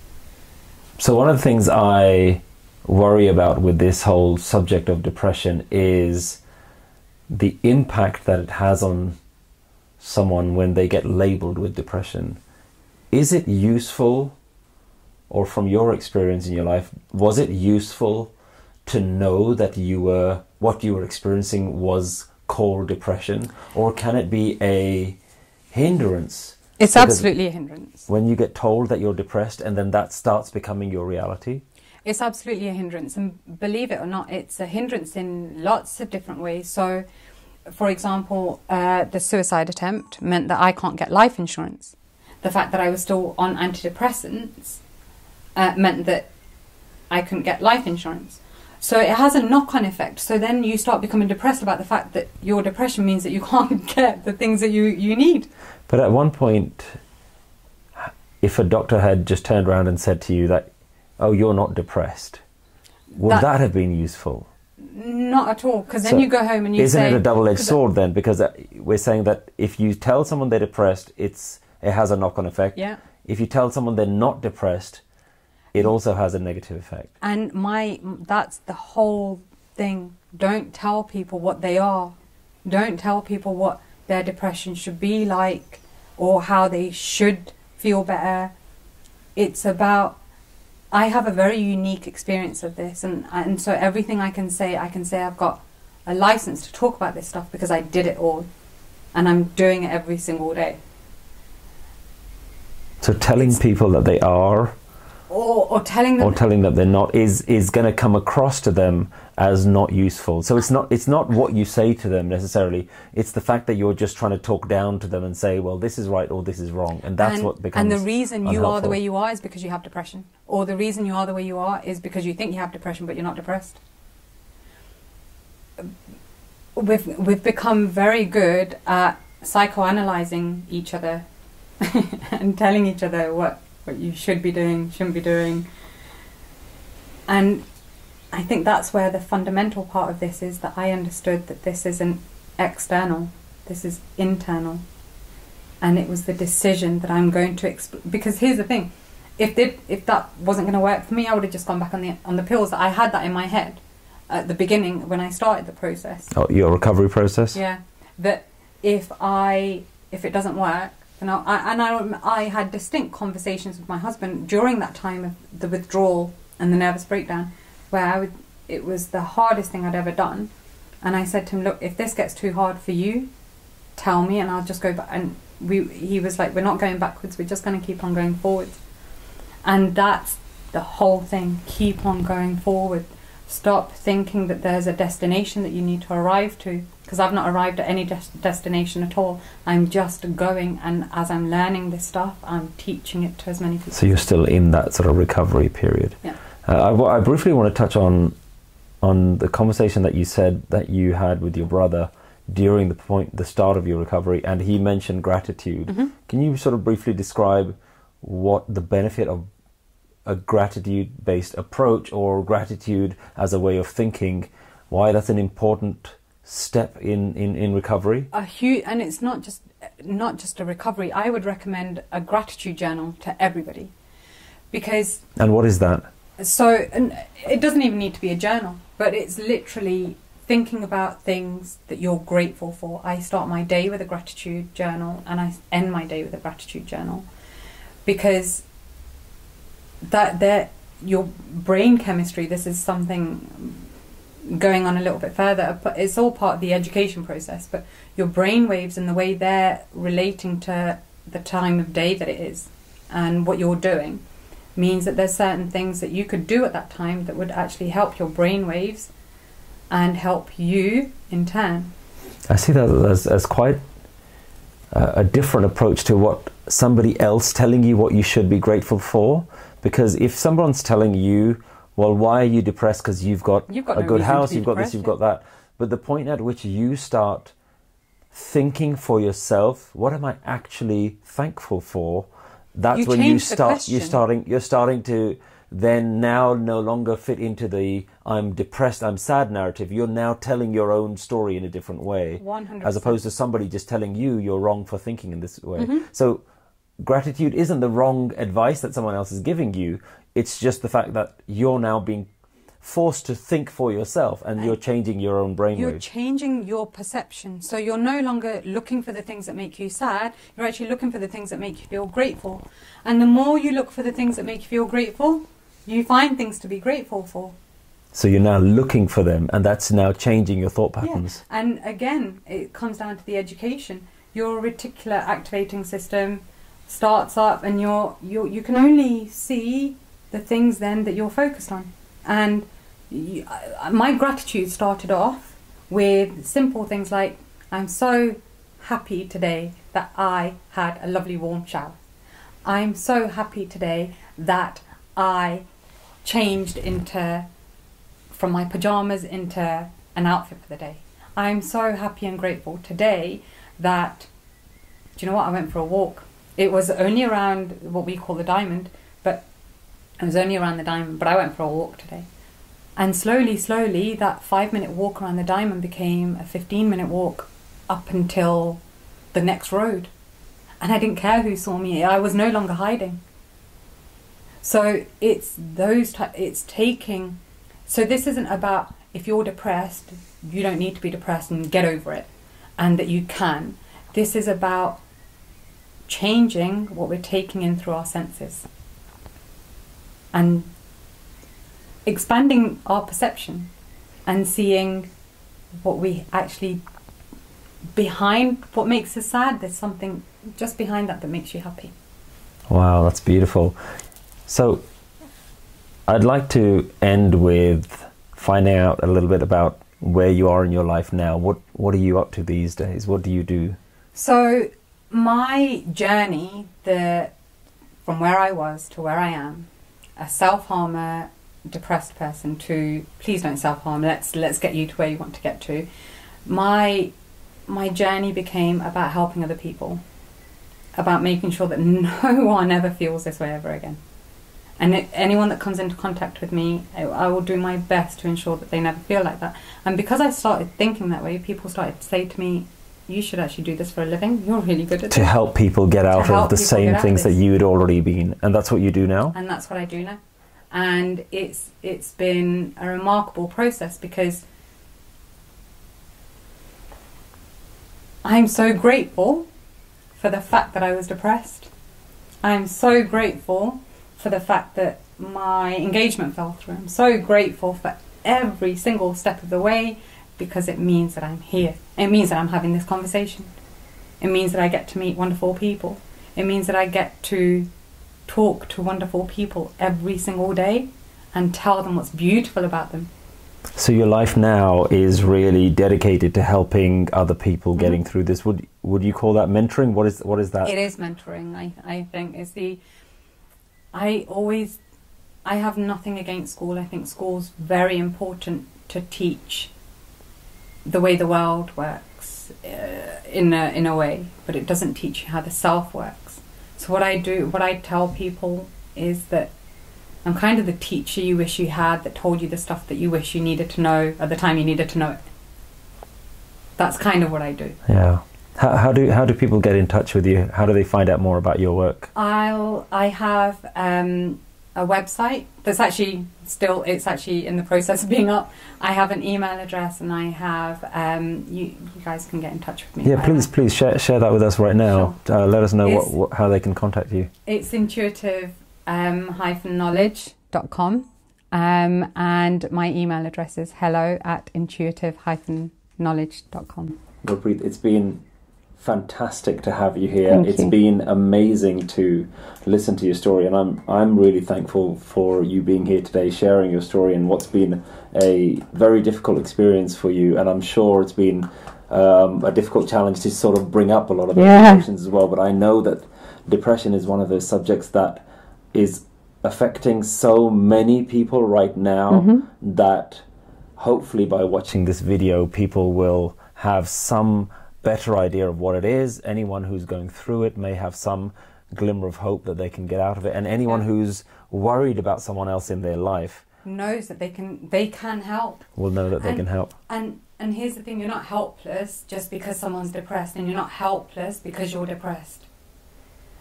So one of the things I worry about with this whole subject of depression is the impact that it has on someone when they get labeled with depression. Is it useful or from your experience in your life was it useful to know that you were what you were experiencing was called depression or can it be a hindrance it's absolutely a hindrance when you get told that you're depressed and then that starts becoming your reality It's absolutely a hindrance, and believe it or not, it's a hindrance in lots of different ways. So, for example, uh, the suicide attempt meant that I can't get life insurance. The fact that I was still on antidepressants uh, meant that I couldn't get life insurance. So it has a knock-on effect. So then you start becoming depressed about the fact that your depression means that you can't get the things that you, you need. But at one point, if a doctor had just turned around and said to you that "Oh, you're not depressed." Would That- that, have been useful? Not at all, because then So, you go home and you Isn't say, it a double-edged sword then? Because uh, we're saying that if you tell someone they're depressed, it's it has a knock-on effect. Yeah. If you tell someone they're not depressed, it also has a negative effect. And my that's the whole thing. Don't tell people what they are. Don't tell people what their depression should be like or how they should feel better. It's about I have a very unique experience of this and and so everything I can say I can say I've got a license to talk about this stuff because I did it all and I'm doing it every single day. So telling people that they are Or or telling them or telling that they're not is is going to come across to them as not useful. So it's not it's not what you say to them necessarily. It's the fact that you're just trying to talk down to them and say, well, this is right or this is wrong, and that's and, what becomes. And the reason you are the way you are is because you have depression, or the reason you are the way you are is because you think you have depression, but you're not depressed. We've we've become very good at psychoanalyzing each other and telling each other what what you should be doing, shouldn't be doing, and I think that's where the fundamental part of this is that I understood that this isn't external, this is internal. And it was the decision that I'm going to exp- because here's the thing if did if that wasn't going to work for me I would have just gone back on the on the pills I had that in my head at the beginning when I started the process. Oh, your recovery process. yeah that if I if it doesn't work I, I and I I had distinct conversations with my husband during that time of the withdrawal and the nervous breakdown where I would it was the hardest thing I'd ever done. And I said to him look if this gets too hard for you tell me and I'll just go back. And we he was like we're not going backwards. We're just going to keep on going forwards. And that's the whole thing. Keep on going forward. Stop thinking that there's a destination that you need to arrive to because I've not arrived at any des- destination at all I'm just going and as I'm learning this stuff I'm teaching it to as many people So you're still in that sort of recovery period. Yeah. Uh, I, I briefly want to touch on on the conversation that you said that you had with your brother during the point, the start of your recovery, and he mentioned gratitude. Mhm. Can you sort of briefly describe what the benefit of a gratitude-based approach or gratitude as a way of thinking, why that's an important step in, in, in recovery? a huge and it's not just not just a recovery I would recommend a gratitude journal to everybody because And what is that? So, and it doesn't even need to be a journal, but it's literally thinking about things that you're grateful for. I start my day with a gratitude journal and I end my day with a gratitude journal because that that your brain chemistry this is something going on a little bit further but it's all part of the education process but your brain waves and the way they're relating to the time of day that it is and what you're doing means that there's certain things that you could do at that time that would actually help your brain waves and help you in turn. I see that as, as quite a, a different approach to what somebody else telling you what you should be grateful for. Because if someone's telling you, well, why are you depressed? Because you've got, You've got a no good house, you've got this, you've got that. But the point at which you start thinking for yourself, what am I actually thankful for? That's You when you start. You're starting. You're starting to then now no longer fit into the "I'm depressed, I'm sad" narrative. You're now telling your own story in a different way, 100%. as opposed to somebody just telling you you're wrong for thinking in this way. Mm-hmm. So, gratitude isn't the wrong advice that someone else is giving you. It's just the fact that you're now being forced to think for yourself, and you're changing your own brain You're changing your perception. So you're no longer looking for the things that make you sad, you're actually looking for the things that make you feel grateful. And the more you look for the things that make you feel grateful, you find things to be grateful for. so you're now looking for them, and that's now changing your thought patterns. Yeah. And again, it comes down to the education. Your reticular activating system starts up, and you're, you you can only see the things then that you're focused on. And you, uh, my gratitude started off with simple things like, I'm so happy today that I had a lovely warm shower. I'm so happy today that I changed into from my pajamas into an outfit for the day. I'm so happy and grateful today that, do you know what? I went for a walk. It was only around what we call the diamond, It was only around the diamond, but I went for a walk today. And slowly, slowly, that five minute walk around the diamond became a 15 minute walk up until the next road. And I didn't care who saw me, I was no longer hiding. So it's those, ty- it's taking, so this isn't about if you're depressed, you don't need to be depressed and get over it, and that you can. This is about changing what we're taking in through our senses and expanding our perception and seeing what we actually behind what makes us sad there's something just behind that that makes you happy Wow, that's beautiful. So, I'd like to end with finding out a little bit about where you are in your life now. What What are you up to these days? What do you do? so my journey the from where i was to where i am a self-harmer depressed person to please don't self-harm. Let's let's get you to where you want to get to. My my journey became about helping other people about making sure that no one ever feels this way ever again. And it, anyone that comes into contact with me I, I will do my best to ensure that they never feel like that. And because i started thinking that way people started to say to me you should actually do this for a living you're really good at To this help people get out of the same get out of things that you'd already been, and that's what you do now. and that's what I do now. And it's it's been a remarkable process because I'm so grateful for the fact that I was depressed. I'm so grateful for the fact that my engagement fell through. I'm so grateful for every single step of the way because it means that I'm here. It means that I'm having this conversation. It means that I get to meet wonderful people. It means that I get to talk to wonderful people every single day and tell them what's beautiful about them. So your life now is really dedicated to helping other people Mhm. getting through this. Would Would you call that mentoring? What is What is that? It is mentoring, I, I think. It's the I always I have nothing against school. I think school's very important to teach the way the world works uh, in a, in a way, but it doesn't teach you how the self works. So what I do, what I tell people is that I'm kind of the teacher you wish you had that told you the stuff that you wish you needed to know at the time you needed to know it. That's kind of what I do. Yeah. How, how do How do people get in touch with you? How do they find out more about your work? I'll I have um, a website that's actually still it's actually in the process of being up. I have an email address and I have um, you you guys can get in touch with me. Yeah, please, that. please share share that with us right now. Uh, let us know what, what how they can contact you. It's intuitive um, hyphen knowledge.com um, and my email address is hello at intuitive hyphen knowledge.com. Gurpreet, it's been fantastic to have you here. Thank It's you. been amazing to listen to your story, and I'm I'm really thankful for you being here today, sharing your story and what's been a very difficult experience for you. And I'm sure it's been um, a difficult challenge to sort of bring up a lot of Yeah. emotions as well. But I know that depression is one of those subjects that is affecting so many people right now Mm-hmm. that hopefully by watching this video people will have some better idea of what it is anyone who's going through it may have some glimmer of hope that they can get out of it and anyone Yeah. who's worried about someone else in their life Knows that they can they can help. will know that they And- can help And and here's the thing: you're not helpless just because someone's depressed, and you're not helpless because you're depressed.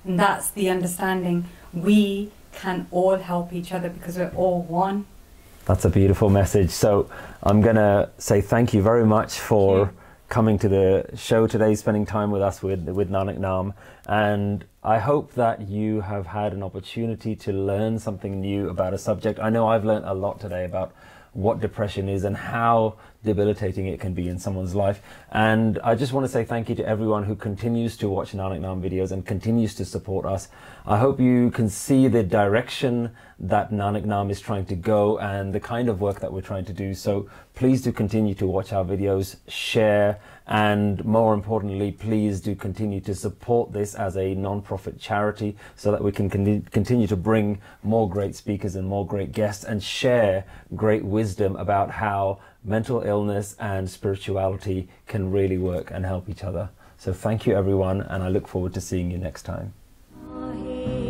And that's the understanding. We can all help each other because we're all one. That's a beautiful message. So I'm going to say thank you very much for. Coming to the show today, spending time with us with, with Nanak Naam. And I hope that you have had an opportunity to learn something new about a subject. I know I've learned a lot today about what depression is and how debilitating it can be in someone's life. And I just want to say thank you to everyone who continues to watch Nanak oh Naam videos and continues to support us. I hope you can see the direction that Nanak oh Naam is trying to go and the kind of work that we're trying to do. So please do continue to watch our videos, share, and more importantly, please do continue to support this as a non-profit charity so that we can con- continue to bring more great speakers and more great guests and share great wisdom about how mental illness and spirituality can really work and help each other. So thank you everyone and I look forward to seeing you next time. Oh,